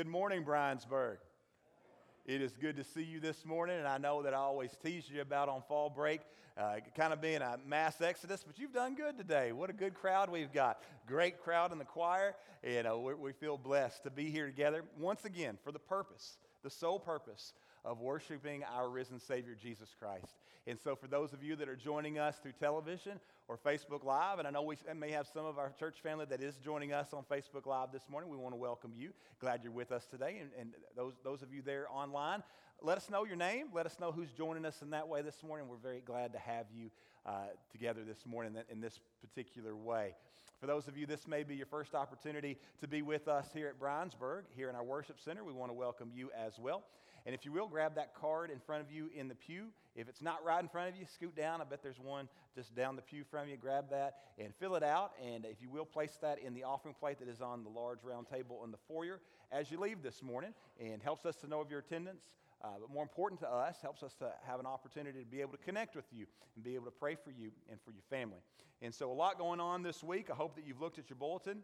Good morning, Briensburg. It is good to see you this morning, and I know that I always tease you about on fall break, uh, kind of being a mass exodus, but you've done good today. What a good crowd we've got. Great crowd in the choir, and uh, we, we feel blessed to be here together once again for the purpose, the sole purpose of worshiping our risen Savior, Jesus Christ. And so, for those of you that are joining us through television or Facebook Live, and I know we may have some of our church family that is joining us on Facebook Live this morning, we want to welcome you. Glad you're with us today. And, and those, those of you there online, let us know your name. Let us know who's joining us in that way this morning. We're very glad to have you uh, together this morning in this particular way. For those of you, this may be your first opportunity to be with us here at Briensburg, here in our worship center. We want to welcome you as well. And if you will, grab that card in front of you in the pew. If it's not right in front of you, scoot down. I bet there's one just down the pew from you. Grab that and fill it out. And if you will, place that in the offering plate that is on the large round table in the foyer as you leave this morning. And helps us to know of your attendance. Uh, but more important to us, helps us to have an opportunity to be able to connect with you and be able to pray for you and for your family. And so, a lot going on this week. I hope that you've looked at your bulletin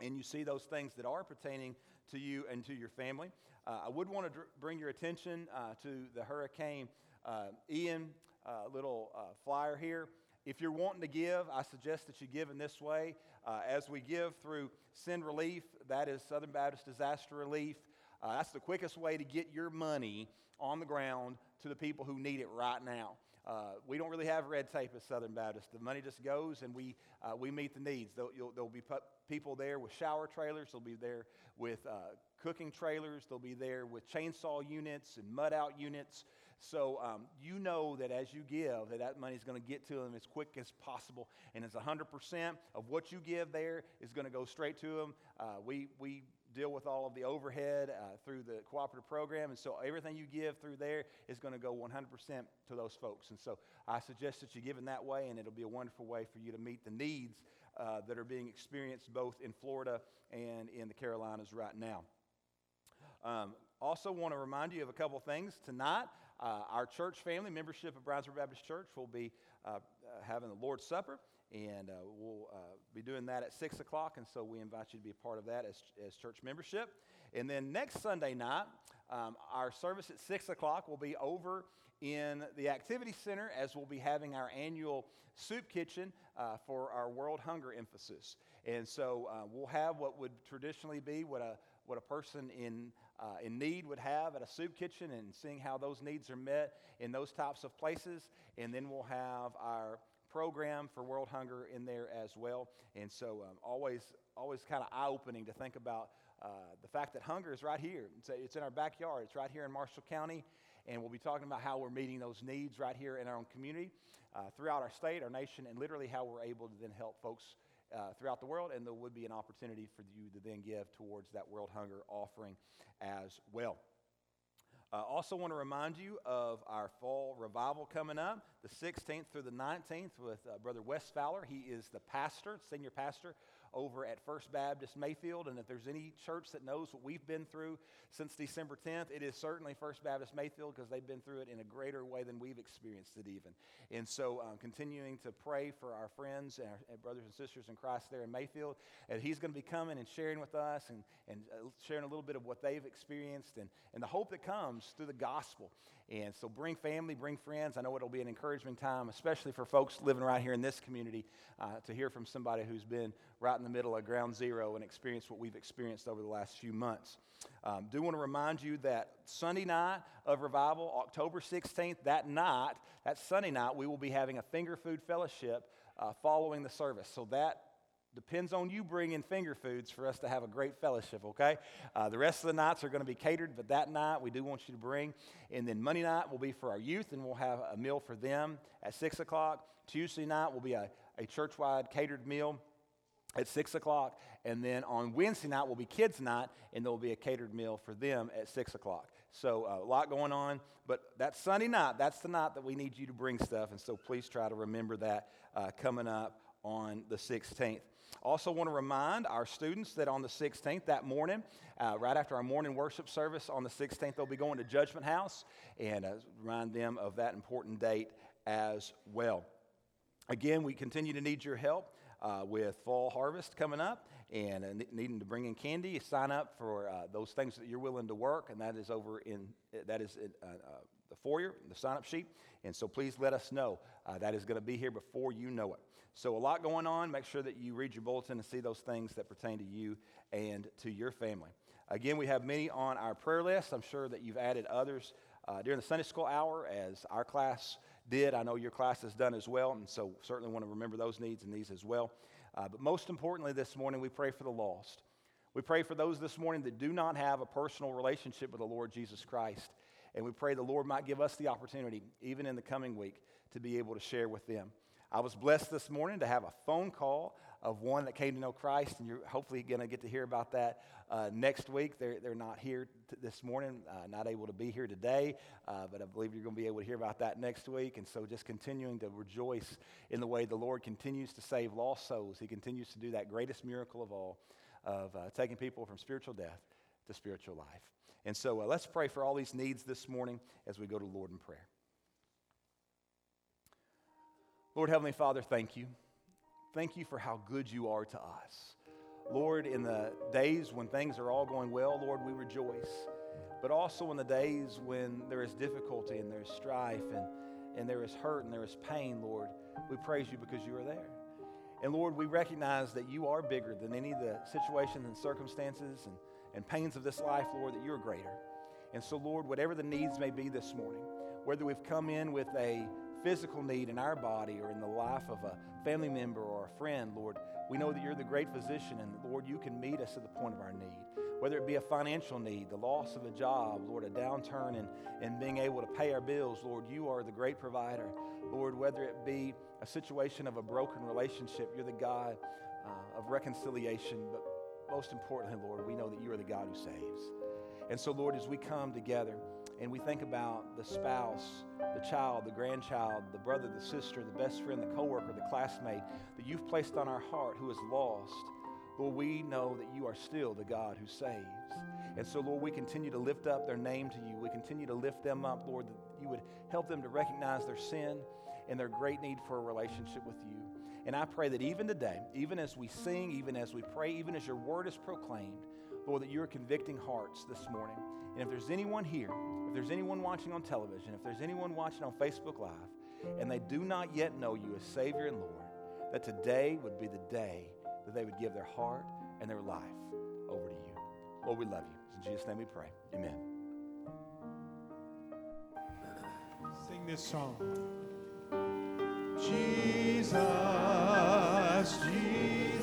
and you see those things that are pertaining to you and to your family. Uh, I would want to dr- bring your attention uh, to the Hurricane uh, Ian uh, little uh, flyer here. If you're wanting to give, I suggest that you give in this way. Uh, as we give through Send Relief, that is Southern Baptist Disaster Relief, that's the quickest way to get your money on the ground to the people who need it right now. Uh, we don't really have red tape at Southern Baptist. The money just goes and we, uh, we meet the needs. There'll, there'll be people there with shower trailers, they'll be there with uh, cooking trailers, they'll be there with chainsaw units and mud out units. So um, you know that as you give, that that money is going to get to them as quick as possible. And it's 100% of what you give there is going to go straight to them. Uh, we, we deal with all of the overhead uh, through the cooperative program. And so everything you give through there is going to go 100% to those folks. And so I suggest that you give in that way, and it'll be a wonderful way for you to meet the needs uh, that are being experienced both in Florida and in the Carolinas right now. Um, also, want to remind you of a couple things. Tonight, uh, our church family, membership of Briensburg Baptist Church, will be uh, uh having the Lord's Supper, and uh, we'll uh, be doing that at 6 o'clock. And so we invite you to be a part of that as, as church membership. And then next Sunday night, um, our service at 6 o'clock will be over in the Activity Center as we'll be having our annual soup kitchen uh, for our World Hunger emphasis. And so uh, we'll have what would traditionally be what a, what a person in, uh, in need would have at a soup kitchen and seeing how those needs are met in those types of places. And then we'll have our program for World Hunger in there as well. And so um, always, always kind of eye opening to think about uh, the fact that hunger is right here. It's, it's in our backyard, it's right here in Marshall County. And we'll be talking about how we're meeting those needs right here in our own community, uh, throughout our state, our nation, and literally how we're able to then help folks uh, throughout the world. And there would be an opportunity for you to then give towards that World Hunger offering as well. I uh, also want to remind you of our fall revival coming up, the 16th through the 19th, with uh, Brother Wes Fowler. He is the pastor, senior pastor over at First Baptist Mayfield. And if there's any church that knows what we've been through since December 10th, it is certainly First Baptist Mayfield because they've been through it in a greater way than we've experienced it even. And so, um, continuing to pray for our friends and our and brothers and sisters in Christ there in Mayfield. And he's going to be coming and sharing with us and, and uh, sharing a little bit of what they've experienced and, and the hope that comes through the gospel. And so bring family, bring friends. I know it'll be an encouraging time, especially for folks living right here in this community, uh, to hear from somebody who's been right in the middle of ground zero and experienced what we've experienced over the last few months. Um, do want to remind you that Sunday night of revival, October 16th, that night, that Sunday night, we will be having a finger food fellowship uh, following the service. So that Depends on you bringing finger foods for us to have a great fellowship, okay? Uh, the rest of the nights are going to be catered, but that night we do want you to bring. And then Monday night will be for our youth, and we'll have a meal for them at 6 o'clock. Tuesday night will be a, a church wide catered meal at 6 o'clock. And then on Wednesday night will be kids' night, and there will be a catered meal for them at 6 o'clock. So uh, a lot going on. But that Sunday night, that's the night that we need you to bring stuff. And so please try to remember that uh, coming up on the 16th. Also, want to remind our students that on the 16th, that morning, uh, right after our morning worship service on the 16th, they'll be going to Judgment House and uh, remind them of that important date as well. Again, we continue to need your help. uh, with fall harvest coming up and uh, needing to bring in candy, sign up for uh, those things that you're willing to work, and that is over in that is in, uh, uh, the foyer, the sign up sheet. And so please let us know. Uh, that is going to be here before you know it. So a lot going on. Make sure that you read your bulletin and see those things that pertain to you and to your family. Again, we have many on our prayer list. I'm sure that you've added others during the Sunday school hour as our class did. I know your class has done as well, and so certainly want to remember those needs and these as well. Uh, but most importantly, this morning, we pray for the lost. We pray for those this morning that do not have a personal relationship with the Lord Jesus Christ. And we pray the Lord might give us the opportunity, even in the coming week, to be able to share with them. I was blessed this morning to have a phone call of one that came to know Christ, and you're hopefully going to get to hear about that uh, next week. They're, they're not here t- this morning, uh, not able to be here today, uh, but I believe you're going to be able to hear about that next week. And so just continuing to rejoice in the way the Lord continues to save lost souls. He continues to do that greatest miracle of all of uh, taking people from spiritual death to spiritual life. And so uh, let's pray for all these needs this morning as we go to Lord in prayer. Lord Heavenly Father, thank you. Thank you for how good you are to us. Lord, in the days when things are all going well, Lord, we rejoice. But also in the days when there is difficulty and there's strife and, and there is hurt and there is pain, Lord, we praise you because you are there. And Lord, we recognize that you are bigger than any of the situations and circumstances and, and pains of this life, Lord, that you're greater. And so, Lord, whatever the needs may be this morning, whether we've come in with a physical need in our body or in the life of a family member or a friend, Lord, we know that you're the great physician, and Lord, you can meet us at the point of our need. Whether it be a financial need, the loss of a job, Lord, a downturn in, in being able to pay our bills, Lord, you are the great provider. Lord, whether it be a situation of a broken relationship, you're the God uh, of reconciliation. But most importantly, Lord, we know that you are the God who saves. And so, Lord, as we come together, and we think about the spouse, the child, the grandchild, the brother, the sister, the best friend, the coworker, the classmate that you've placed on our heart who is lost, Lord, we know that you are still the God who saves. And so, Lord, we continue to lift up their name to you. We continue to lift them up, Lord, that you would help them to recognize their sin and their great need for a relationship with you. And I pray that even today, even as we sing, even as we pray, even as your word is proclaimed, Lord, that you are convicting hearts this morning. And if there's anyone here, there's anyone watching on television, if there's anyone watching on Facebook Live, and they do not yet know you as Savior and Lord, that today would be the day that they would give their heart and their life over to you. Lord, we love you. In Jesus' name we pray. Amen. Sing this song. Jesus, Jesus,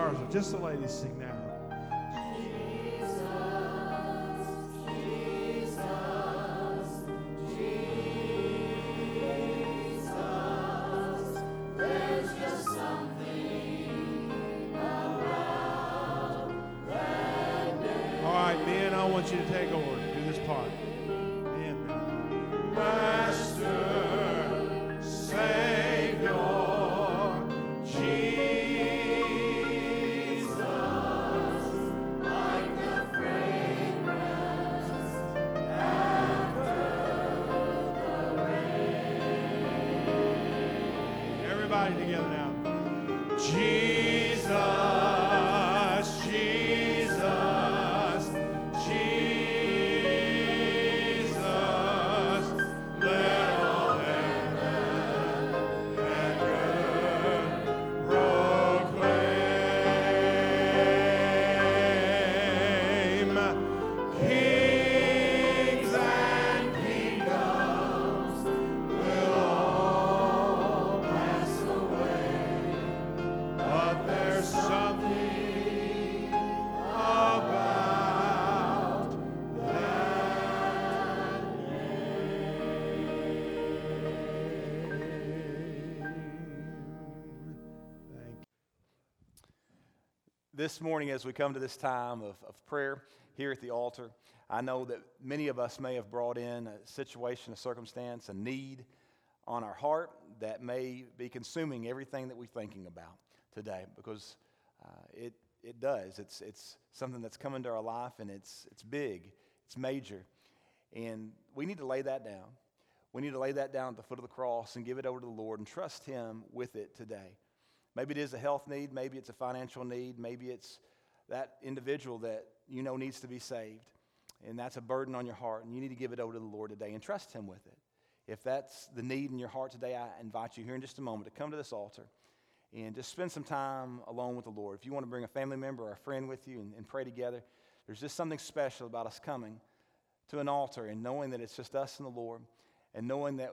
start. with. Just the ladies sing now. This morning, as we come to this time of, of prayer here at the altar, I know that many of us may have brought in a situation, a circumstance, a need on our heart that may be consuming everything that we're thinking about today because uh, it, it does. It's, it's something that's come into our life and it's, it's big, it's major. And we need to lay that down. We need to lay that down at the foot of the cross and give it over to the Lord and trust Him with it today. Maybe it is a health need, maybe it's a financial need, maybe it's that individual that you know needs to be saved. And that's a burden on your heart, and you need to give it over to the Lord today and trust Him with it. If that's the need in your heart today, I invite you here in just a moment to come to this altar and just spend some time alone with the Lord. If you want to bring a family member or a friend with you and, and pray together, there's just something special about us coming to an altar and knowing that it's just us and the Lord, and knowing that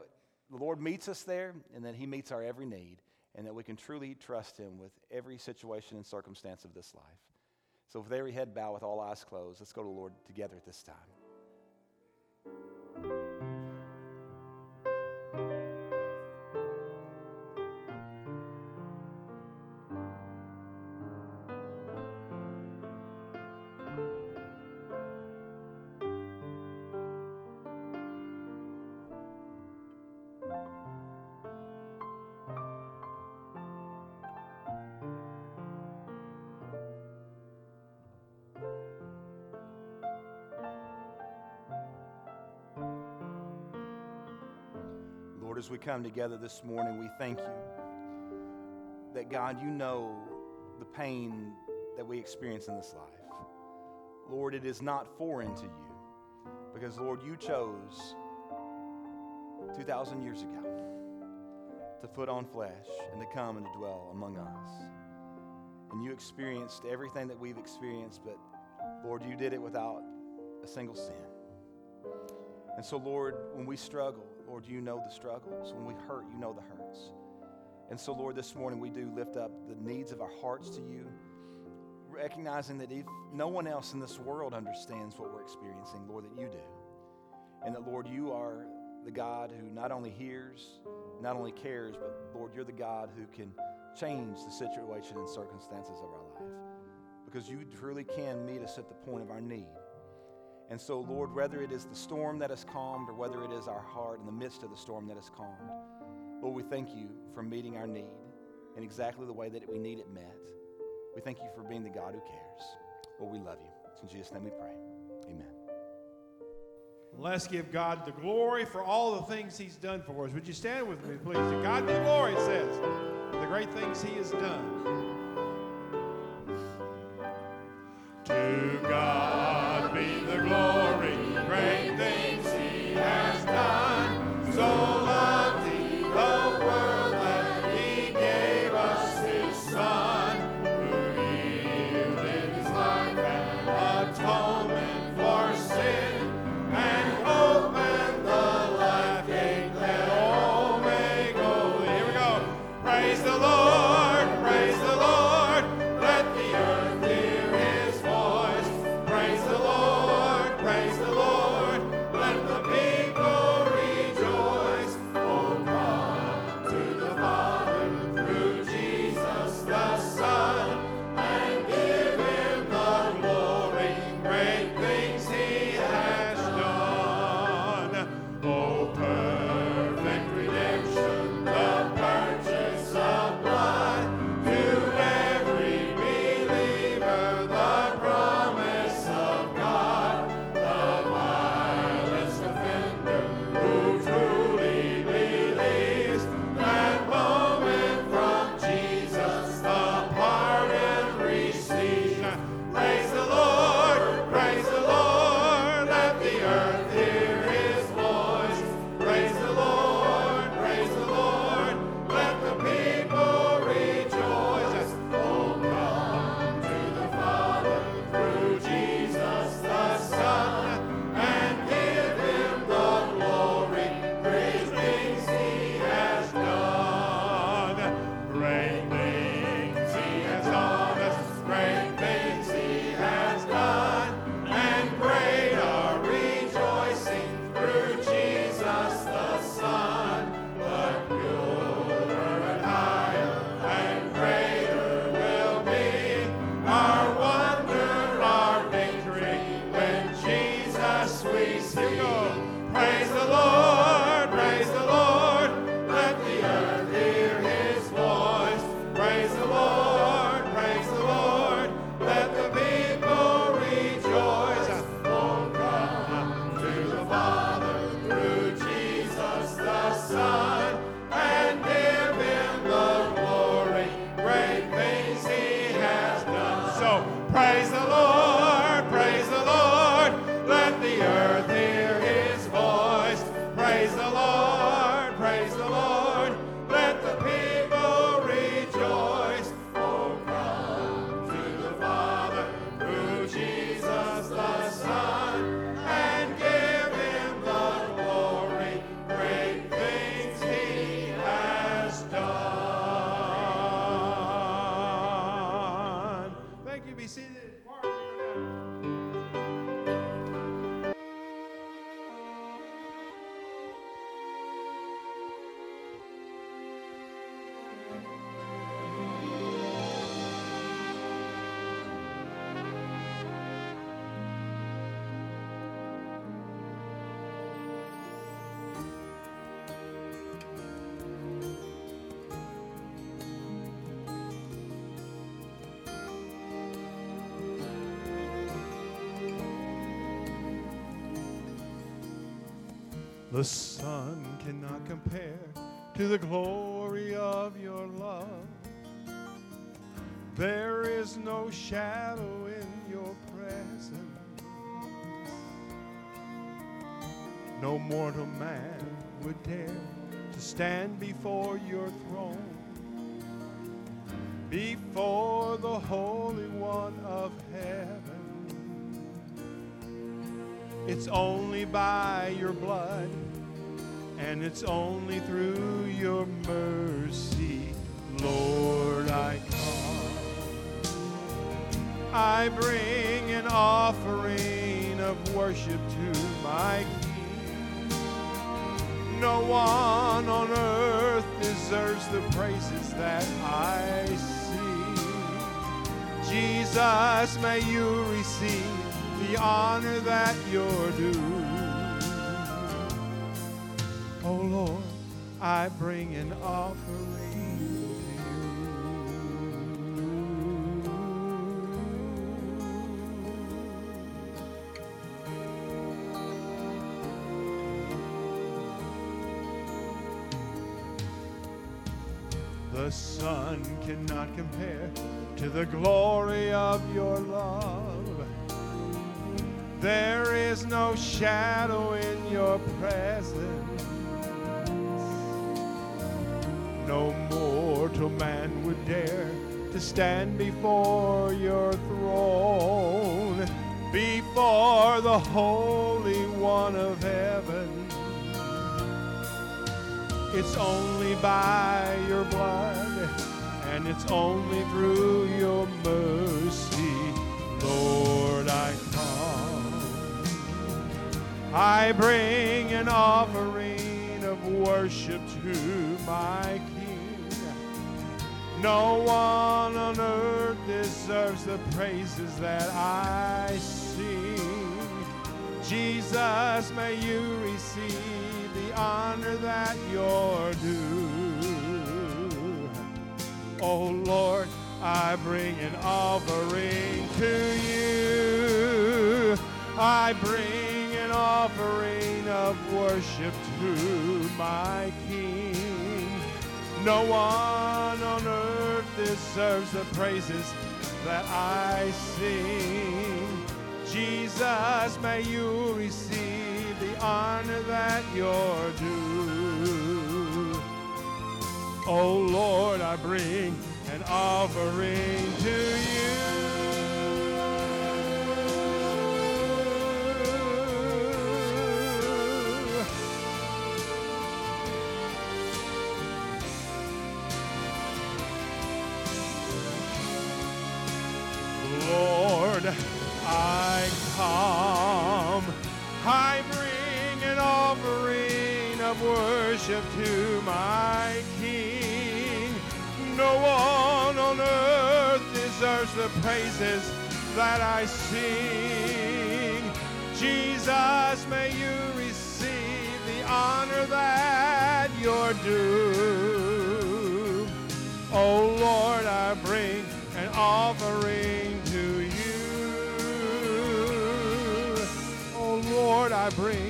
the Lord meets us there and that He meets our every need and that we can truly trust Him with every situation and circumstance of this life. So, with every head bowed, with all eyes closed, let's go to the Lord together at this time. Lord, as we come together this morning, we thank you that, God, you know the pain that we experience in this life. Lord, it is not foreign to you because, Lord, you chose 2,000 years ago to put on flesh and to come and to dwell among us. And you experienced everything that we've experienced, but Lord, you did it without a single sin. And so, Lord, when we struggle, Lord, you know the struggles. When we hurt, you know the hurts. And so, Lord, this morning we do lift up the needs of our hearts to you, recognizing that if no one else in this world understands what we're experiencing, Lord, that you do. And that, Lord, you are the God who not only hears, not only cares, but, Lord, you're the God who can change the situation and circumstances of our life. Because you truly can meet us at the point of our need. And so, Lord, whether it is the storm that has calmed or whether it is our heart in the midst of the storm that has calmed, Lord, we thank you for meeting our need in exactly the way that we need it met. We thank you for being the God who cares. Lord, we love you. It's in Jesus' name we pray. Amen. Let's give God the glory for all the things He's done for us. Would you stand with me, please? To God the glory, it says, the great things He has done. To God The sun cannot compare to the glory of your love. There is no shadow in your presence. No mortal man would dare to stand before your throne, It's only by your blood, and it's only through your mercy, Lord, I come. I bring an offering of worship to my King. No one on earth deserves the praises that I sing. Jesus, may you receive the honor that you're due. Oh Lord, I bring an offering to you. The sun cannot compare to the glory of your love. There is no shadow in your presence. No mortal man would dare to stand before your throne, before the Holy One of heaven. It's only by your blood, and it's only through your mercy, Lord, I. I bring an offering of worship to my King. No one on earth deserves the praises that I sing. Jesus, may you receive the honor that you're due. Oh Lord, I bring an offering to you. I bring offering of worship to my King. No one on earth deserves the praises that I sing. Jesus, may you receive the honor that you're due. Oh Lord, I bring an offering to you. The praises that I sing. Jesus, may you receive the honor that you're due. Oh Lord, I bring an offering to you. Oh Lord, I bring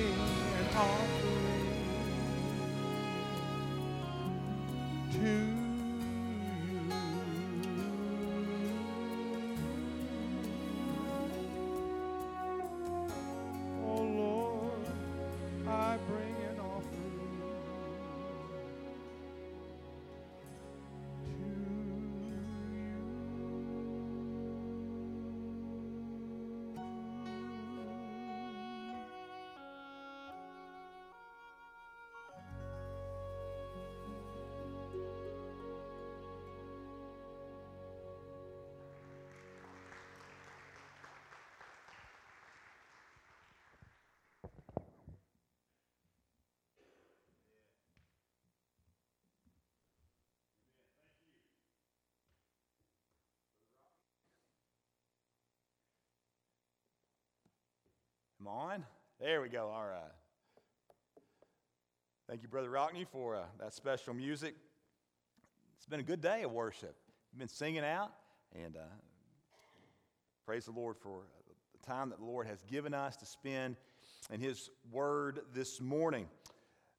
On. There we go. All right. Thank you, Brother Rockney, for uh, that special music. It's been a good day of worship. You've been singing out, and uh, praise the Lord for the time that the Lord has given us to spend in His Word this morning.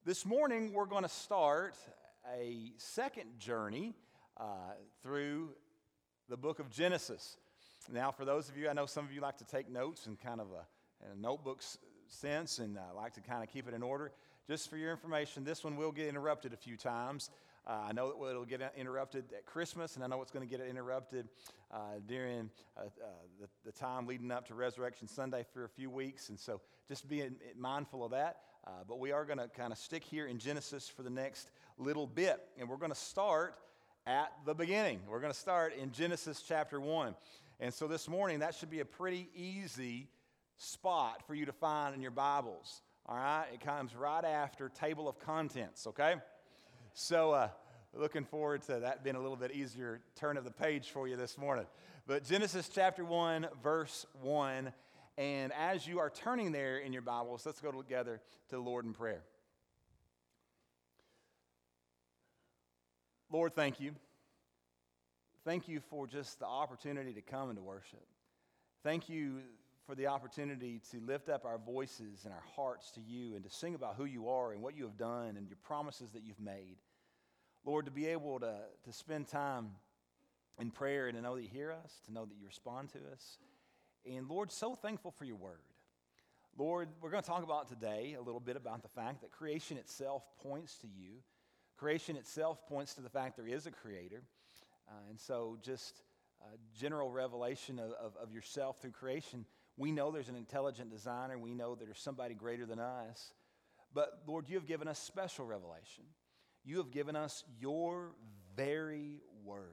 This morning, we're going to start a second journey uh, through the book of Genesis. Now, for those of you, I know some of you like to take notes and kind of a, in a notebook sense and uh, like to kind of keep it in order. Just for your information, this one will get interrupted a few times. Uh, I know that it'll get interrupted at Christmas, and I know it's going to get interrupted uh, during uh, uh, the, the, time leading up to Resurrection Sunday for a few weeks. And so just be mindful of that. Uh, but we are going to kind of stick here in Genesis for the next little bit. And we're going to start at the beginning. We're going to start in Genesis chapter 1. And so this morning, that should be a pretty easy spot for you to find in your Bibles. All right? It comes right after table of contents, okay? So, uh, looking forward to that being a little bit easier turn of the page for you this morning. But Genesis chapter 1, verse 1. And as you are turning there in your Bibles, let's go together to the Lord in prayer. Lord, thank you. Thank you for just the opportunity to come and to worship. Thank you for the opportunity to lift up our voices and our hearts to you and to sing about who you are and what you have done and your promises that you've made. Lord, to be able to, to spend time in prayer and to know that you hear us, to know that you respond to us. And Lord, so thankful for your word. Lord, we're going to talk about today a little bit about the fact that creation itself points to you. Creation itself points to the fact there is a creator. Uh, and so, just a general revelation of, of, of yourself through creation we know there's an intelligent designer. We know that there's somebody greater than us. But Lord, you have given us special revelation. You have given us your very word.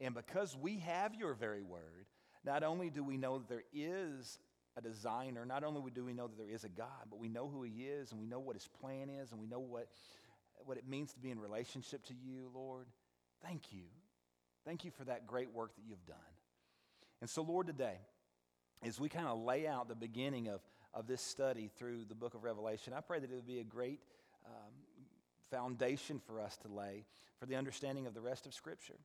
And because we have your very word, not only do we know that there is a designer, not only do we know that there is a God, but we know who he is and we know what his plan is and we know what, what it means to be in relationship to you, Lord. Thank you. Thank you for that great work that you've done. And so, Lord, today, as we kind of lay out the beginning of, of this study through the book of Revelation, I pray that it would be a great um, foundation for us to lay for the understanding of the rest of Scripture.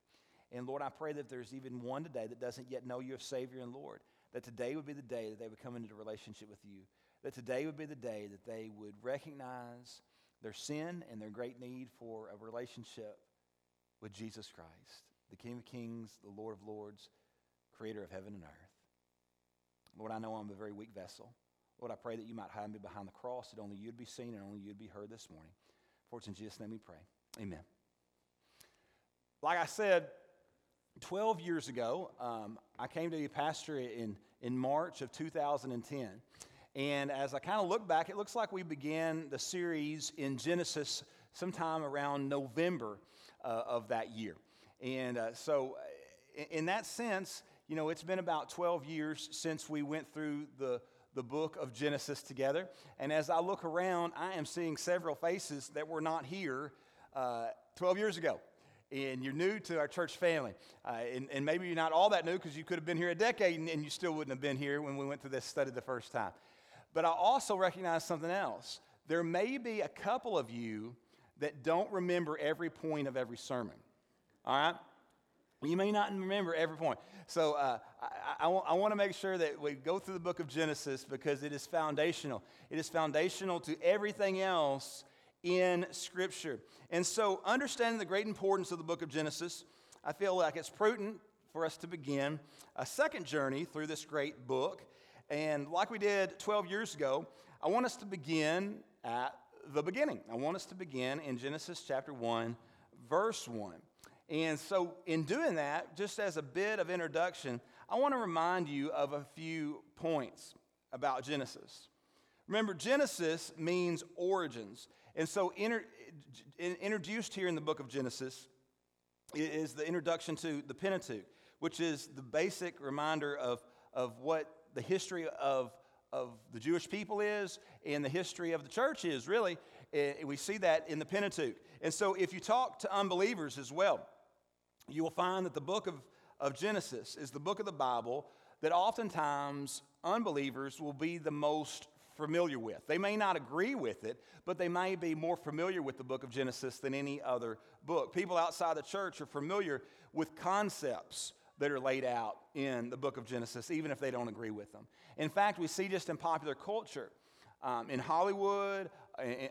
And Lord, I pray that there's even one today that doesn't yet know you as Savior and Lord, that today would be the day that they would come into a relationship with you, that today would be the day that they would recognize their sin and their great need for a relationship with Jesus Christ, the King of Kings, the Lord of Lords, creator of heaven and earth. Lord, I know I'm a very weak vessel. Lord, I pray that you might hide me behind the cross, that only you'd be seen and only you'd be heard this morning. For it's in Jesus' name we pray. Amen. Like I said, 12 years ago, um, I came to be pastor in, in March of 2010. And as I kind of look back, it looks like we began the series in Genesis sometime around November uh, of that year. And uh, so, in, in that sense, you know, it's been about 12 years since we went through the, the book of Genesis together. And as I look around, I am seeing several faces that were not here uh, 12 years ago. And you're new to our church family. Uh, and, and, maybe you're not all that new because you could have been here a decade and, and you still wouldn't have been here when we went through this study the first time. But I also recognize something else. There may be a couple of you that don't remember every point of every sermon. All right? You may not remember every point. So uh, I, I, I want to make sure that we go through the book of Genesis because it is foundational. It is foundational to everything else in Scripture. And so, understanding the great importance of the book of Genesis, I feel like it's prudent for us to begin a second journey through this great book. And like we did 12 years ago, I want us to begin at the beginning. I want us to begin in Genesis chapter 1, verse 1. And so, in doing that, just as a bit of introduction, I want to remind you of a few points about Genesis. Remember, Genesis means origins. And so, inter- introduced here in the book of Genesis is the introduction to the Pentateuch, which is the basic reminder of, of what the history of, of the Jewish people is and the history of the church is, really. And we see that in the Pentateuch. And so, if you talk to unbelievers as well, you will find that the book of, of Genesis is the book of the Bible that oftentimes unbelievers will be the most familiar with. They may not agree with it, but they may be more familiar with the book of Genesis than any other book. People outside the church are familiar with concepts that are laid out in the book of Genesis, even if they don't agree with them. In fact, we see just in popular culture, um, in Hollywood,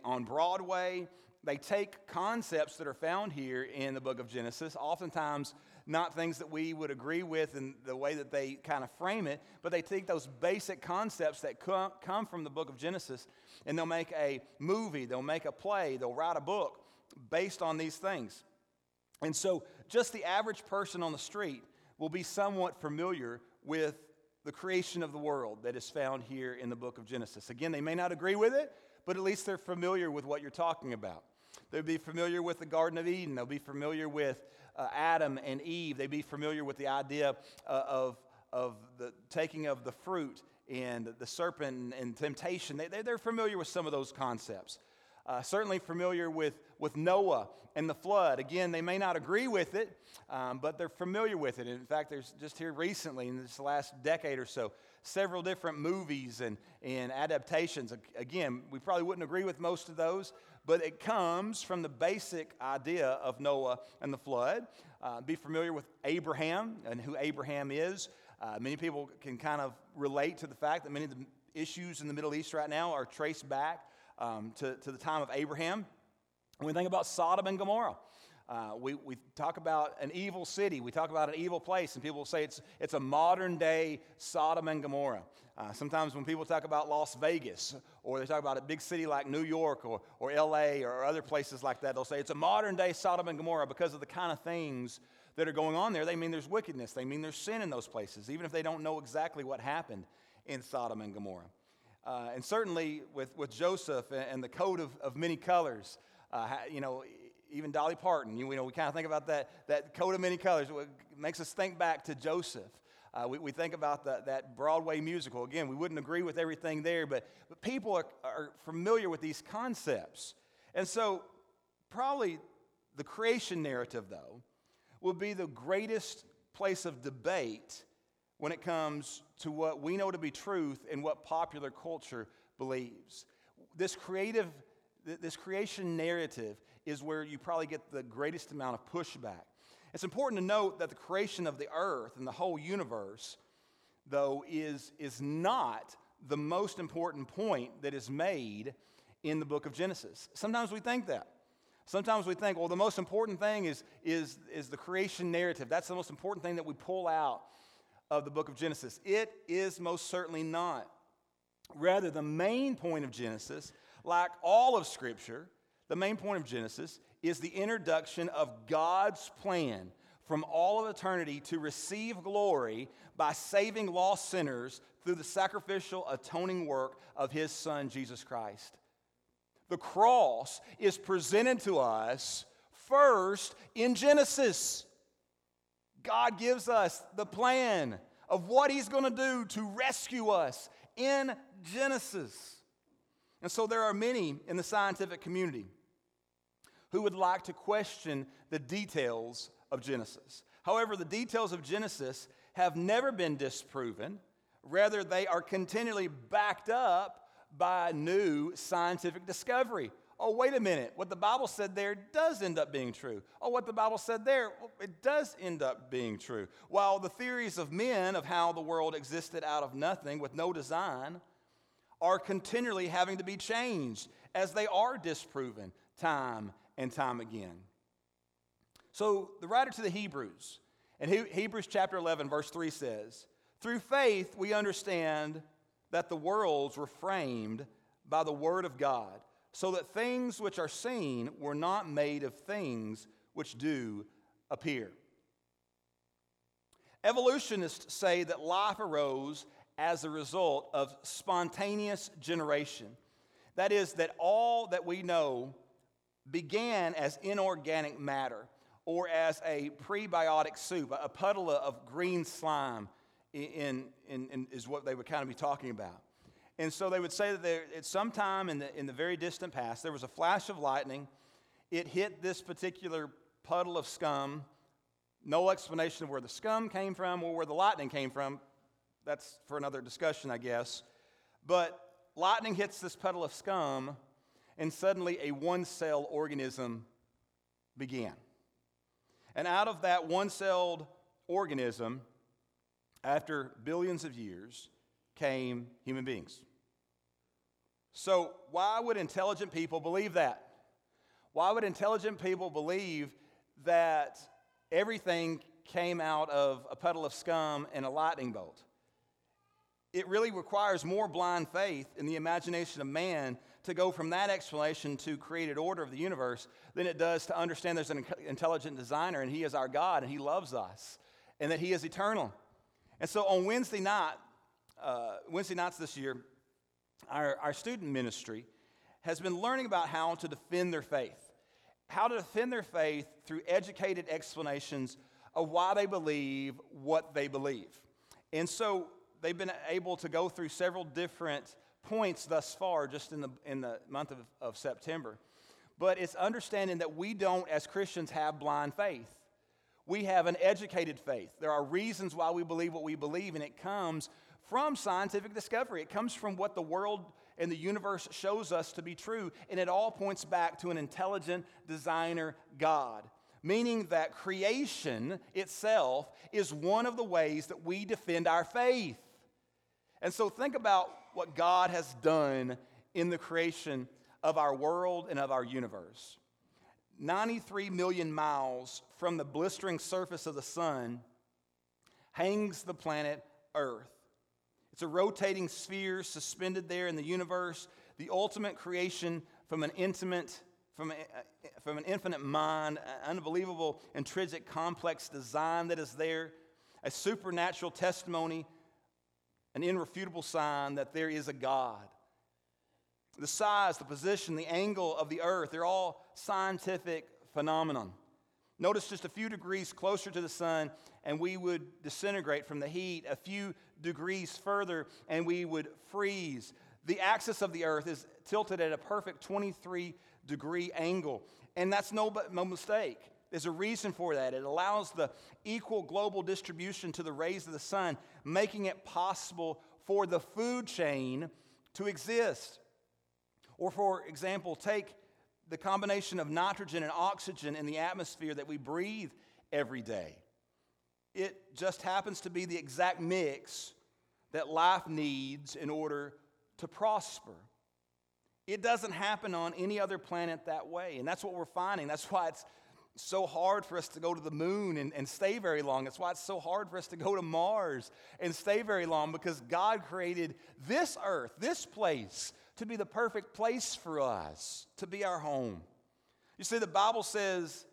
on Broadway. They take concepts that are found here in the book of Genesis, oftentimes not things that we would agree with in the way that they kind of frame it, but they take those basic concepts that come, from the book of Genesis and they'll make a movie, they'll make a play, they'll write a book based on these things. And so, just the average person on the street will be somewhat familiar with the creation of the world that is found here in the book of Genesis. Again, they may not agree with it, but at least they're familiar with what you're talking about. They'll be familiar with the Garden of Eden. They'll be familiar with uh, Adam and Eve. They'd be familiar with the idea uh, of, of the taking of the fruit and the serpent and, and temptation. They, they're familiar with some of those concepts. Uh, certainly familiar with, with Noah and the flood. Again, they may not agree with it, um, but they're familiar with it. And In fact, there's just here recently, in this last decade or so, several different movies and, and adaptations. Again, we probably wouldn't agree with most of those, but it comes from the basic idea of Noah and the flood. Uh, be familiar with Abraham and who Abraham is. Uh, many people can kind of relate to the fact that many of the issues in the Middle East right now are traced back um, to, to the time of Abraham. When we think about Sodom and Gomorrah, uh, we, we talk about an evil city, we talk about an evil place, and people say it's, it's a modern day Sodom and Gomorrah. Uh, sometimes when people talk about Las Vegas, or they talk about a big city like New York or, or LA or other places like that, they'll say it's a modern day Sodom and Gomorrah because of the kind of things that are going on there. They mean there's wickedness, they mean there's sin in those places, even if they don't know exactly what happened in Sodom and Gomorrah. Uh, and certainly with, with Joseph and, the coat of, of many colors, uh, you know, even Dolly Parton, you, know, we kind of think about that, that coat of many colors. It makes us think back to Joseph. Uh, we, we, think about the, that Broadway musical. Again, we wouldn't agree with everything there, but, but people are, are familiar with these concepts. And so, probably the creation narrative, though, will be the greatest place of debate when it comes to what we know to be truth and what popular culture believes. This creative, this creation narrative is where you probably get the greatest amount of pushback. It's important to note that the creation of the earth and the whole universe, though, is, is not the most important point that is made in the book of Genesis. Sometimes we think that. Sometimes we think, well, the most important thing is, is, is the creation narrative. That's the most important thing that we pull out of the book of Genesis. It is most certainly not. Rather, the main point of Genesis, like all of Scripture, the main point of Genesis is the introduction of God's plan from all of eternity to receive glory by saving lost sinners through the sacrificial atoning work of his son, Jesus Christ. The cross is presented to us first in Genesis. God gives us the plan of what he's going to do to rescue us in Genesis. And so there are many in the scientific community who would like to question the details of Genesis. However, the details of Genesis have never been disproven. Rather, they are continually backed up by new scientific discovery. Oh, wait a minute. What the Bible said there does end up being true. Oh, what the Bible said there, it does end up being true. While the theories of men of how the world existed out of nothing with no design are continually having to be changed as they are disproven time and time again. So, the writer to the Hebrews, in Hebrews chapter 11, verse 3 says, Through faith we understand that the worlds were framed by the word of God, so that things which are seen were not made of things which do appear. Evolutionists say that life arose as a result of spontaneous generation. That is, that all that we know began as inorganic matter or as a prebiotic soup, a puddle of green slime in, in, in, is what they would kind of be talking about. And so they would say that there, at some time in the, in the very distant past, there was a flash of lightning. It hit this particular puddle of scum. No explanation of where the scum came from or where the lightning came from. That's for another discussion, I guess. But lightning hits this puddle of scum, and suddenly a one cell organism began. And out of that one celled organism, after billions of years, came human beings. So, why would intelligent people believe that? Why would intelligent people believe that everything came out of a puddle of scum and a lightning bolt? It really requires more blind faith in the imagination of man to go from that explanation to created order of the universe than it does to understand there's an intelligent designer and he is our God and he loves us and that he is eternal. And so on Wednesday night, uh, Wednesday nights this year, our, our student ministry has been learning about how to defend their faith. How to defend their faith through educated explanations of why they believe what they believe. And so they've been able to go through several different points thus far, just in the, in the month of, of September. But it's understanding that we don't, as Christians, have blind faith. We have an educated faith. There are reasons why we believe what we believe, and it comes from scientific discovery. It comes from what the world and the universe shows us to be true, and it all points back to an intelligent designer God. Meaning that creation itself is one of the ways that we defend our faith. And so think about what God has done in the creation of our world and of our universe. 93 million miles from the blistering surface of the sun hangs the planet Earth. It's a rotating sphere suspended there in the universe, the ultimate creation from an intimate, from, a, from an infinite mind, an unbelievable, intrinsic, complex design that is there, a supernatural testimony an irrefutable sign that there is a God. The size, the position, the angle of the earth, they're all scientific phenomenon. Notice just a few degrees closer to the sun, and we would disintegrate from the heat. A few degrees further, and we would freeze. The axis of the earth is tilted at a perfect 23 degree angle, and that's no, no mistake. There's a reason for that. It allows the equal global distribution to the rays of the sun, making it possible for the food chain to exist. Or, for example, take the combination of nitrogen and oxygen in the atmosphere that we breathe every day. It just happens to be the exact mix that life needs in order to prosper. It doesn't happen on any other planet that way. And that's what we're finding. That's why it's so hard for us to go to the moon and, and stay very long. That's why it's so hard for us to go to Mars and stay very long because God created this earth, this place, to be the perfect place for us, to be our home. You see, the Bible says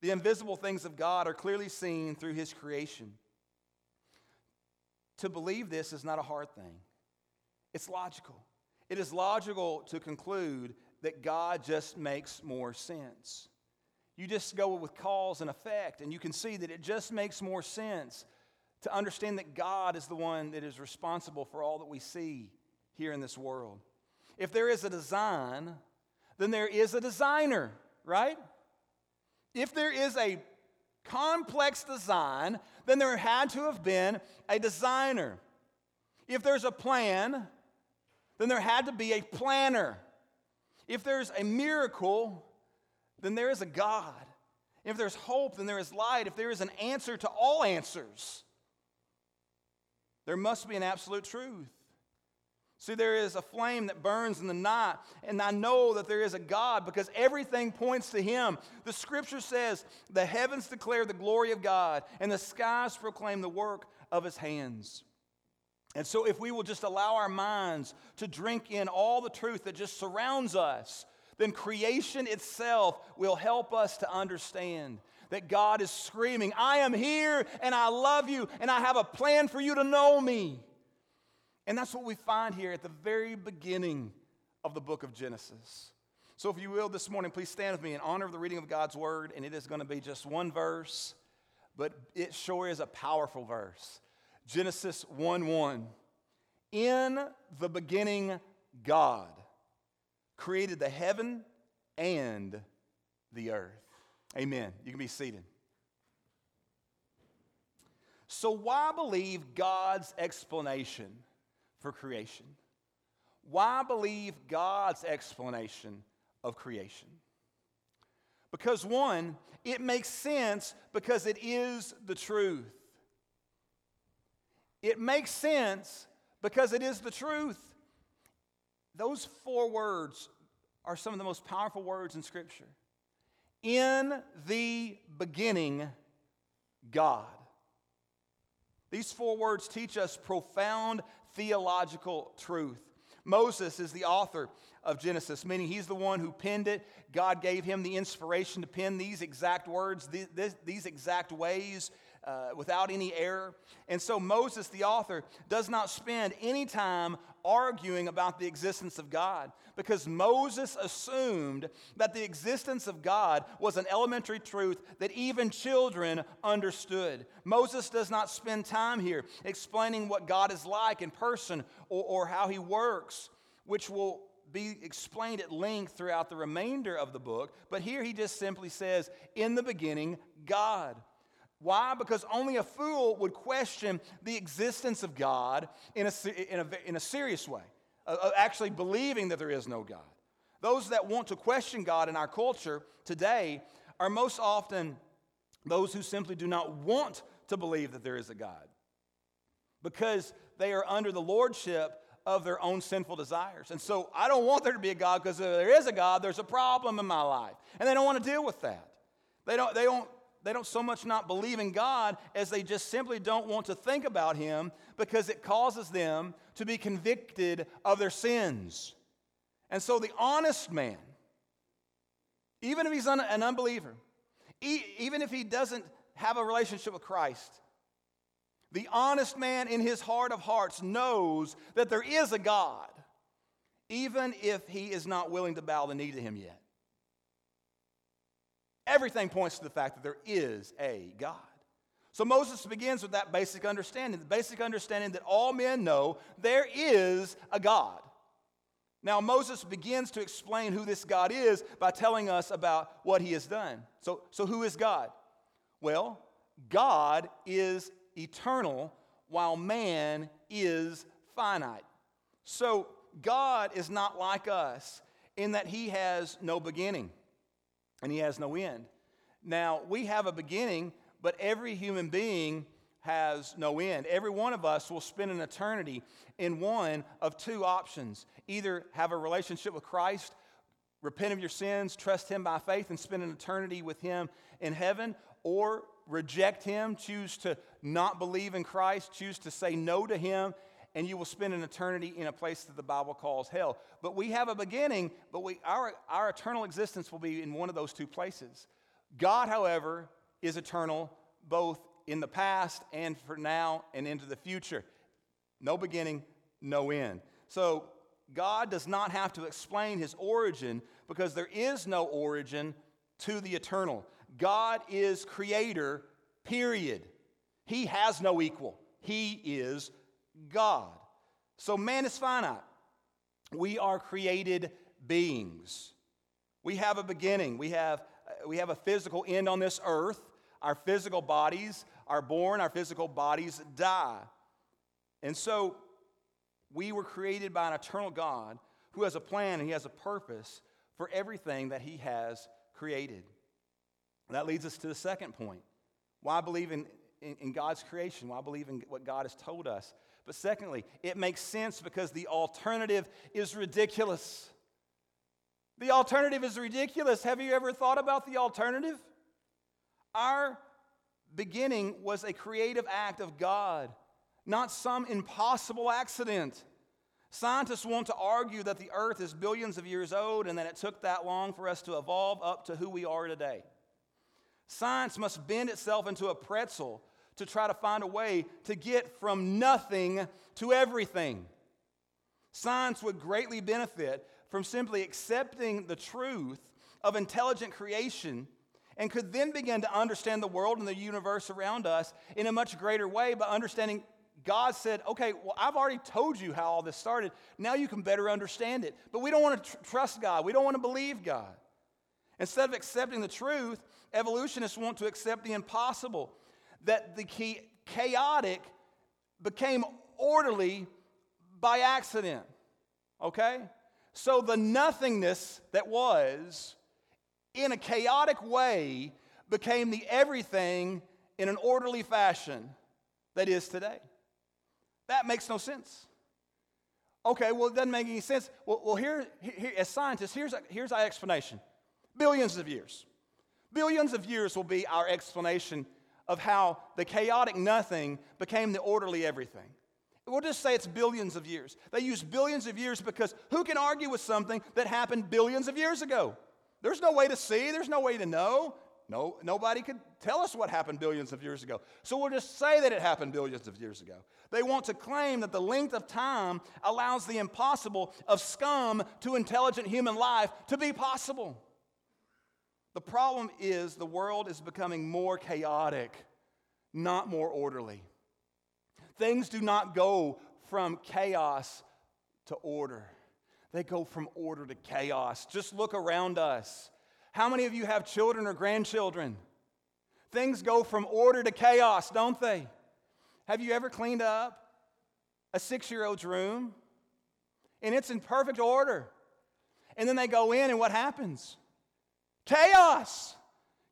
the invisible things of God are clearly seen through His creation. To believe this is not a hard thing, it's logical. It is logical to conclude that God just makes more sense. You just go with cause and effect, and you can see that it just makes more sense to understand that God is the one that is responsible for all that we see here in this world. If there is a design, then there is a designer, right? If there is a complex design, then there had to have been a designer. If there's a plan, then there had to be a planner. If there's a miracle, then there is a God. If there's hope, then there is light. If there is an answer to all answers, there must be an absolute truth. See, there is a flame that burns in the night, and I know that there is a God because everything points to Him. The scripture says, The heavens declare the glory of God, and the skies proclaim the work of His hands. And so, if we will just allow our minds to drink in all the truth that just surrounds us, then creation itself will help us to understand that God is screaming, I am here and I love you and I have a plan for you to know me. And that's what we find here at the very beginning of the book of Genesis. So, if you will, this morning, please stand with me in honor of the reading of God's word. And it is going to be just one verse, but it sure is a powerful verse. Genesis 1 1. In the beginning, God created the heaven and the earth. Amen. You can be seated. So, why believe God's explanation for creation? Why believe God's explanation of creation? Because, one, it makes sense because it is the truth. It makes sense because it is the truth. Those four words are some of the most powerful words in Scripture. In the beginning, God. These four words teach us profound theological truth. Moses is the author of Genesis, meaning he's the one who penned it. God gave him the inspiration to pen these exact words, these, exact ways, uh, without any error. And so Moses, the author, does not spend any time arguing about the existence of God because Moses assumed that the existence of God was an elementary truth that even children understood. Moses does not spend time here explaining what God is like in person or, or how he works, which will be explained at length throughout the remainder of the book. But here he just simply says, In the beginning, God. Why? Because only a fool would question the existence of God in a, in a, in a serious way, uh, actually believing that there is no God. Those that want to question God in our culture today are most often those who simply do not want to believe that there is a God because they are under the lordship of their own sinful desires. And so I don't want there to be a God because if there is a God, there's a problem in my life. And they don't want to deal with that. They don't, they don't they don't so much not believe in God as they just simply don't want to think about Him because it causes them to be convicted of their sins. And so the honest man, even if he's an unbeliever, even if he doesn't have a relationship with Christ, the honest man in his heart of hearts knows that there is a God, even if he is not willing to bow the knee to him yet. Everything points to the fact that there is a God. So Moses begins with that basic understanding the basic understanding that all men know there is a God. Now, Moses begins to explain who this God is by telling us about what he has done. So, so who is God? Well, God is eternal while man is finite. So, God is not like us in that he has no beginning and he has no end. Now, we have a beginning, but every human being has no end. Every one of us will spend an eternity in one of two options either have a relationship with Christ, repent of your sins, trust Him by faith, and spend an eternity with Him in heaven, or reject Him, choose to not believe in Christ, choose to say no to Him, and you will spend an eternity in a place that the Bible calls hell. But we have a beginning, but we, our, our eternal existence will be in one of those two places. God, however, is eternal both in the past and for now and into the future. No beginning, no end. So God does not have to explain his origin because there is no origin to the eternal. God is creator, period. He has no equal. He is God. So man is finite. We are created beings. We have a beginning. We have, uh, we have a physical end on this earth. Our physical bodies are born, our physical bodies die. And so we were created by an eternal God who has a plan and he has a purpose for everything that he has created. That leads us to the second point. Why believe in, in, in God's creation? Why believe in what God has told us? But secondly, it makes sense because the alternative is ridiculous. The alternative is ridiculous. Have you ever thought about the alternative? Our beginning was a creative act of God, not some impossible accident. Scientists want to argue that the earth is billions of years old and that it took that long for us to evolve up to who we are today. Science must bend itself into a pretzel to try to find a way to get from nothing to everything. Science would greatly benefit from simply accepting the truth of intelligent creation and could then begin to understand the world and the universe around us in a much greater way by understanding God said, okay, well, I've already told you how all this started. Now you can better understand it. But we don't want to tr- trust God. We don't want to believe God. Instead of accepting the truth, evolutionists want to accept the impossible that the chaotic became orderly by accident. Okay? So the nothingness that was in a chaotic way became the everything in an orderly fashion that is today. That makes no sense. Okay, well, it doesn't make any sense. Well, well here, here, as scientists, here's, here's our explanation billions of years. Billions of years will be our explanation of how the chaotic nothing became the orderly everything. We'll just say it's billions of years. They use billions of years because who can argue with something that happened billions of years ago? There's no way to see, there's no way to know. No, nobody could tell us what happened billions of years ago. So we'll just say that it happened billions of years ago. They want to claim that the length of time allows the impossible of scum to intelligent human life to be possible. The problem is the world is becoming more chaotic, not more orderly. Things do not go from chaos to order, they go from order to chaos. Just look around us. How many of you have children or grandchildren? Things go from order to chaos, don't they? Have you ever cleaned up a six year old's room? And it's in perfect order. And then they go in, and what happens? Chaos.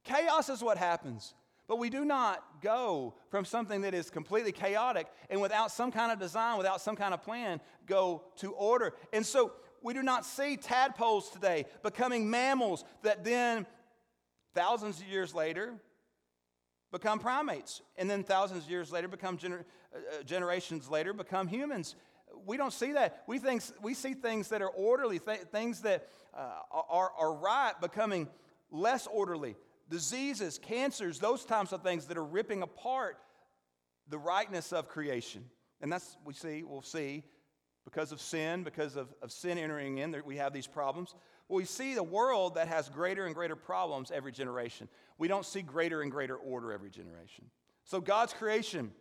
Chaos is what happens. But we do not go from something that is completely chaotic and without some kind of design, without some kind of plan, go to order. And so we do not see tadpoles today becoming mammals that then, thousands of years later, become primates. And then thousands of years later, become gener- uh, generations later, become humans. We don't see that. We, think, we see things that are orderly, th- things that uh, are, are right, becoming less orderly. Diseases, cancers, those types of things that are ripping apart the rightness of creation. And that's, we see, we'll see, because of sin, because of, of sin entering in, we have these problems. Well, we see the world that has greater and greater problems every generation. We don't see greater and greater order every generation. So God's creation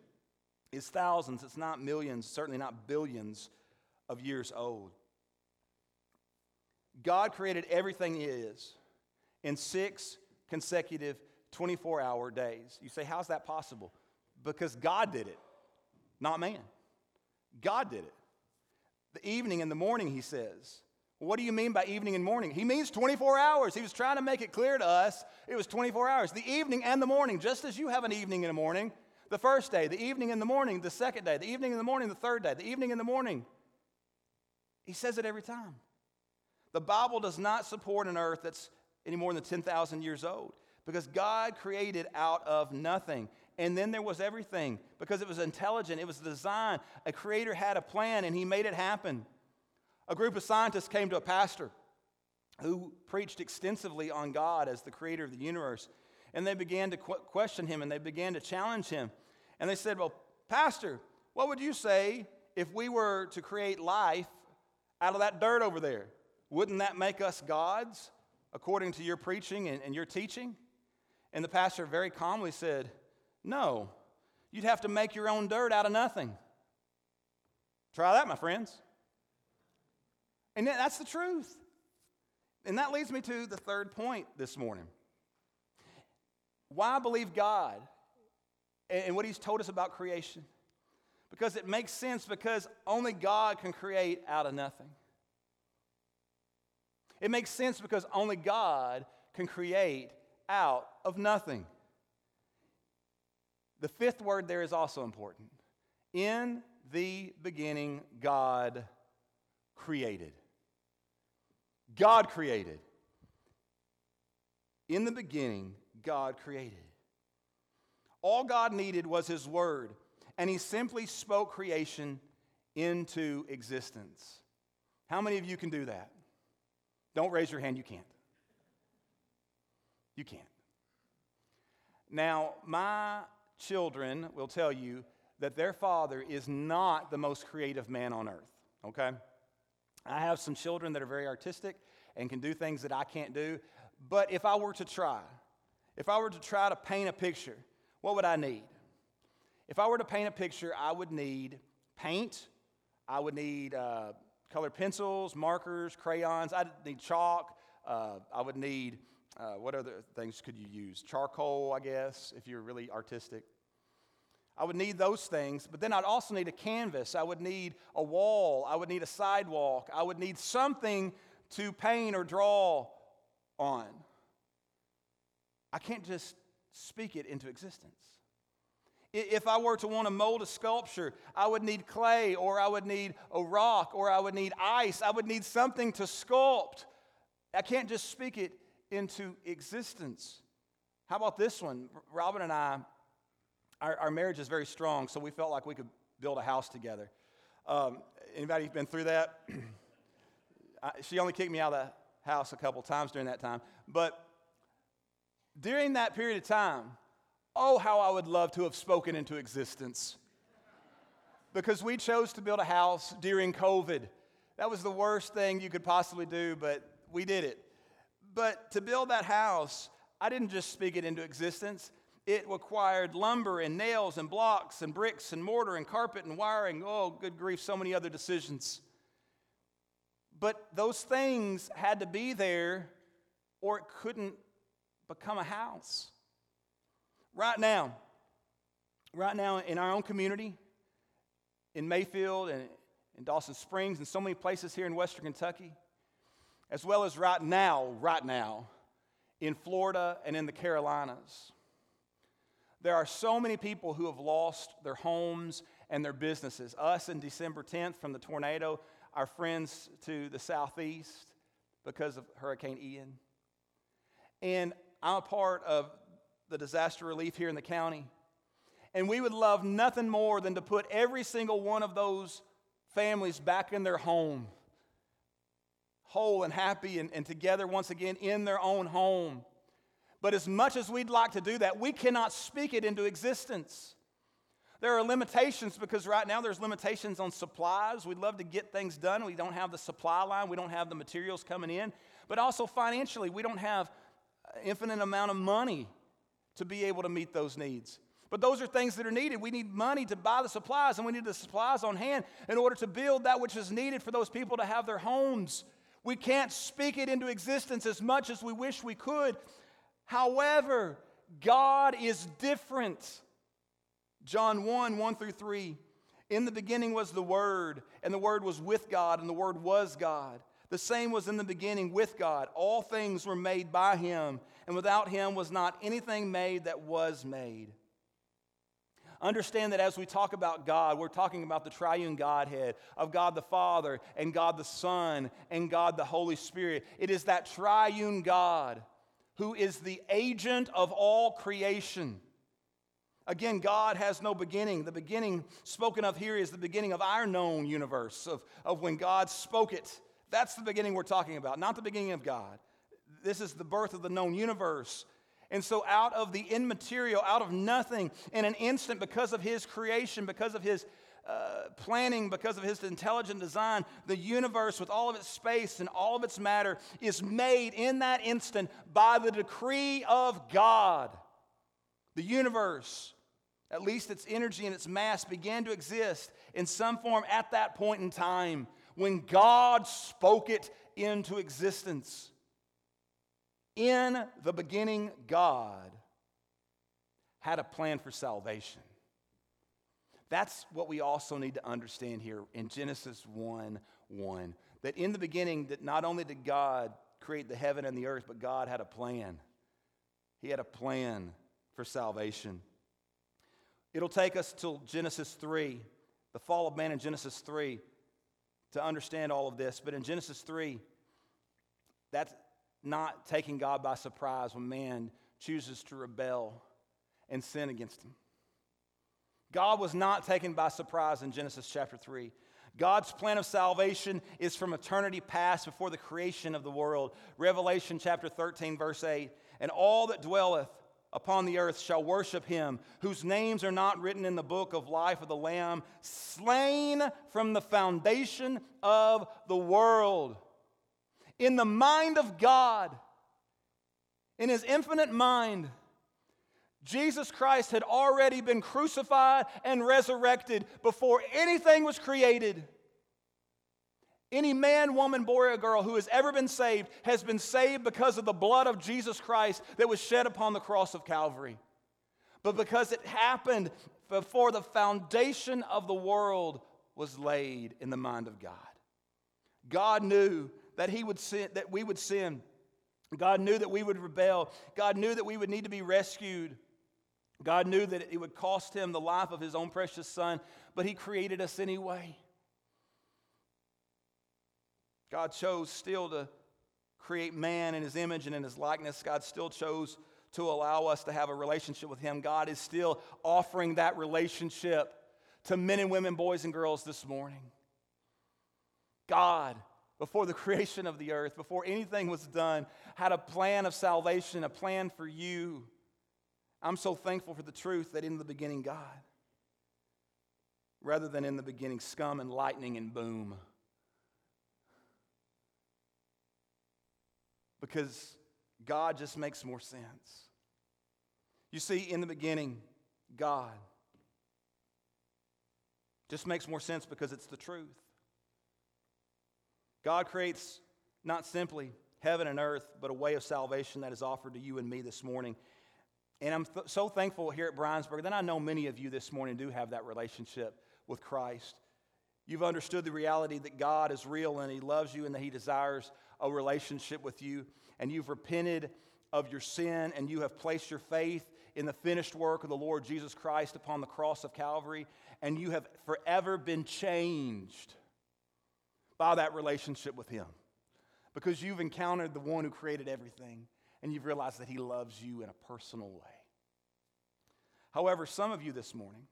is thousands, it's not millions, certainly not billions of years old. God created everything He is in six consecutive 24 hour days. You say, how's that possible? Because God did it, not man. God did it. The evening and the morning, he says. What do you mean by evening and morning? He means 24 hours. He was trying to make it clear to us it was 24 hours. The evening and the morning, just as you have an evening and a morning, the first day, the evening and the morning, the second day, the evening and the morning, the third day, the evening and the morning. He says it every time. The Bible does not support an earth that's any more than 10,000 years old because God created out of nothing. And then there was everything because it was intelligent, it was designed. A creator had a plan and he made it happen. A group of scientists came to a pastor who preached extensively on God as the creator of the universe. And they began to qu- question him and they began to challenge him. And they said, Well, Pastor, what would you say if we were to create life out of that dirt over there? Wouldn't that make us gods? according to your preaching and, and your teaching? And the pastor very calmly said, No, you'd have to make your own dirt out of nothing. Try that, my friends. And that's the truth. And that leads me to the third point this morning. Why believe God and what He's told us about creation? Because it makes sense, because only God can create out of nothing. It makes sense because only God can create out of nothing. The fifth word there is also important. In the beginning, God created. God created. In the beginning, God created. All God needed was His Word, and He simply spoke creation into existence. How many of you can do that? Don't raise your hand, you can't. You can't. Now, my children will tell you that their father is not the most creative man on earth, okay? I have some children that are very artistic and can do things that I can't do, but if I were to try, if I were to try to paint a picture, what would I need? If I were to paint a picture, I would need paint, I would need uh, colored pencils, markers, crayons. I'd need chalk. Uh, I would need, uh, what other things could you use? Charcoal, I guess, if you're really artistic. I would need those things, but then I'd also need a canvas. I would need a wall. I would need a sidewalk. I would need something to paint or draw on. I can't just speak it into existence. If I were to want to mold a sculpture, I would need clay, or I would need a rock, or I would need ice. I would need something to sculpt. I can't just speak it into existence. How about this one? Robin and I, our, our marriage is very strong, so we felt like we could build a house together. Um, anybody been through that? I, she only kicked me out of the house a couple times during that time. But during that period of time, Oh, how I would love to have spoken into existence. Because we chose to build a house during COVID. That was the worst thing you could possibly do, but we did it. But to build that house, I didn't just speak it into existence. It required lumber and nails and blocks and bricks and mortar and carpet and wiring. Oh, good grief, so many other decisions. But those things had to be there or it couldn't become a house. Right now, right now in our own community, in Mayfield and in Dawson Springs and so many places here in Western Kentucky, as well as right now, right now, in Florida and in the Carolinas. There are so many people who have lost their homes and their businesses. Us in December 10th from the tornado, our friends to the southeast because of Hurricane Ian. And I'm a part of the disaster relief here in the county. And we would love nothing more than to put every single one of those families back in their home, whole and happy and, and together once again in their own home. But as much as we'd like to do that, we cannot speak it into existence. There are limitations because right now there's limitations on supplies. We'd love to get things done. We don't have the supply line, we don't have the materials coming in. But also financially, we don't have infinite amount of money to be able to meet those needs. But those are things that are needed. We need money to buy the supplies, and we need the supplies on hand in order to build that which is needed for those people to have their homes. We can't speak it into existence as much as we wish we could. However, God is different. John 1 1 through 3. In the beginning was the Word, and the Word was with God, and the Word was God. The same was in the beginning with God. All things were made by Him and without him was not anything made that was made. Understand that as we talk about God, we're talking about the triune Godhead of God the Father and God the Son and God the Holy Spirit. It is that triune God who is the agent of all creation. Again, God has no beginning. The beginning spoken of here is the beginning of our known universe, of, of when God spoke it. That's the beginning we're talking about, not the beginning of God. This is the birth of the known universe. And so, out of the immaterial, out of nothing, in an instant, because of his creation, because of his uh, planning, because of his intelligent design, the universe, with all of its space and all of its matter, is made in that instant by the decree of God. The universe, at least its energy and its mass, began to exist in some form at that point in time when God spoke it into existence. In the beginning, God had a plan for salvation. That's what we also need to understand here in Genesis 1 1. That in the beginning, that not only did God create the heaven and the earth, but God had a plan. He had a plan for salvation. It'll take us till Genesis 3, the fall of man in Genesis 3, to understand all of this. But in Genesis 3, that's, not taking God by surprise when man chooses to rebel and sin against him. God was not taken by surprise in Genesis chapter 3. God's plan of salvation is from eternity past before the creation of the world. Revelation chapter 13, verse 8. And all that dwelleth upon the earth shall worship him, whose names are not written in the book of life of the Lamb, slain from the foundation of the world in the mind of God, in his infinite mind, Jesus Christ had already been crucified and resurrected before anything was created. Any man, woman, boy, or girl who has ever been saved has been saved because of the blood of Jesus Christ that was shed upon the cross of Calvary. But because it happened before the foundation of the world was laid in the mind of God. God knew that he would sin, that we would sin. God knew that we would rebel. God knew that we would need to be rescued. God knew that it would cost him the life of his own precious son, but he created us anyway. God chose still to create man in his image and in his likeness. God still chose to allow us to have a relationship with him. God is still offering that relationship to men and women, boys and girls this morning. God, before the creation of the earth, before anything was done, had a plan of salvation, a plan for you. I'm so thankful for the truth that in the beginning, God, rather than in the beginning, scum and lightning and boom. Because God just makes more sense. You see, in the beginning, God just makes more sense because it's the truth. God creates not simply heaven and earth, but a way of salvation that is offered to you and me this morning. And I'm th- so thankful here at Briensburg that I know many of you this morning do have that relationship with Christ. You've understood the reality that God is real and He loves you and that He desires a relationship with you. And you've repented of your sin and you have placed your faith in the finished work of the Lord Jesus Christ upon the cross of Calvary. And you have forever been changed by that relationship with Him because you've encountered the one who created everything and you've realized that He loves you in a personal way. However, some of you this morning,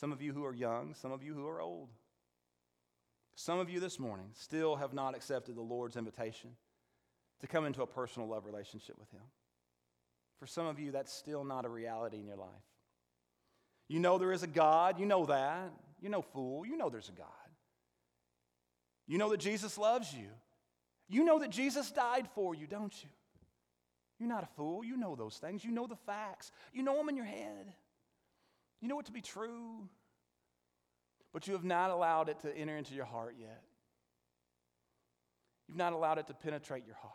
some of you who are young, some of you who are old, some of you this morning still have not accepted the Lord's invitation to come into a personal love relationship with Him. For some of you, that's still not a reality in your life. You know there is a God, you know that. You're no fool, you know there's a God. You know that Jesus loves you. You know that Jesus died for you, don't you? You're not a fool. You know those things. You know the facts. You know them in your head. You know it to be true. But you have not allowed it to enter into your heart yet. You've not allowed it to penetrate your heart.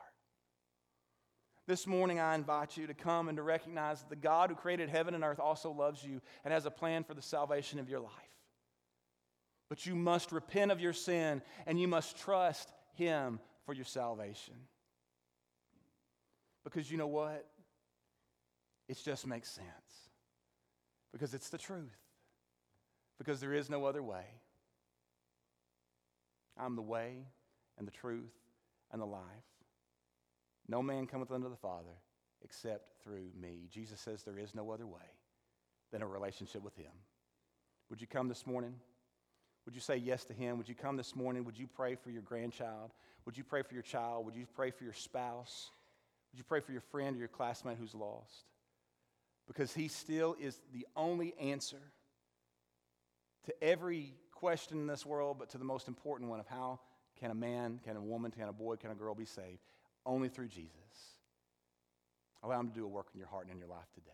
This morning, I invite you to come and to recognize that the God who created heaven and earth also loves you and has a plan for the salvation of your life. But you must repent of your sin and you must trust Him for your salvation. Because you know what? It just makes sense. Because it's the truth. Because there is no other way. I'm the way and the truth and the life. No man cometh unto the Father except through me. Jesus says there is no other way than a relationship with Him. Would you come this morning? Would you say yes to Him? Would you come this morning? Would you pray for your grandchild? Would you pray for your child? Would you pray for your spouse? Would you pray for your friend or your classmate who's lost? Because He still is the only answer to every question in this world, but to the most important one of how can a man, can a woman, can a boy, can a girl be saved? Only through Jesus. Allow Him to do a work in your heart and in your life today.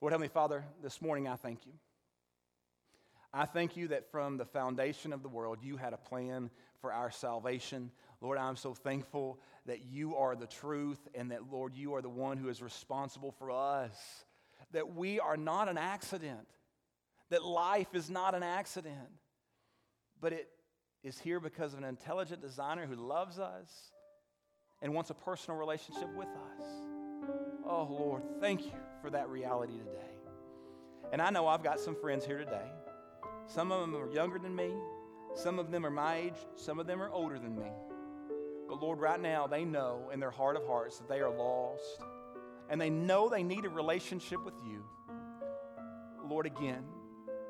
Lord Heavenly Father, this morning I thank you. I thank you that from the foundation of the world, you had a plan for our salvation. Lord, I'm so thankful that you are the truth and that, Lord, you are the one who is responsible for us. That we are not an accident, that life is not an accident, but it is here because of an intelligent designer who loves us and wants a personal relationship with us. Oh, Lord, thank you for that reality today. And I know I've got some friends here today. Some of them are younger than me, some of them are my age, some of them are older than me. But Lord, right now, they know in their heart of hearts that they are lost. And they know they need a relationship with you. Lord, again,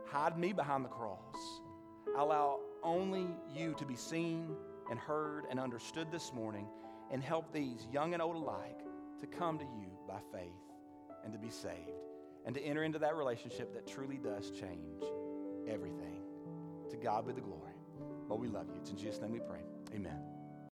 hide me behind the cross. Allow only you to be seen and heard and understood this morning and help these young and old alike to come to you by faith and to be saved and to enter into that relationship that truly does change everything. To God be the glory. Lord, we love you. It's in Jesus' name we pray. Amen.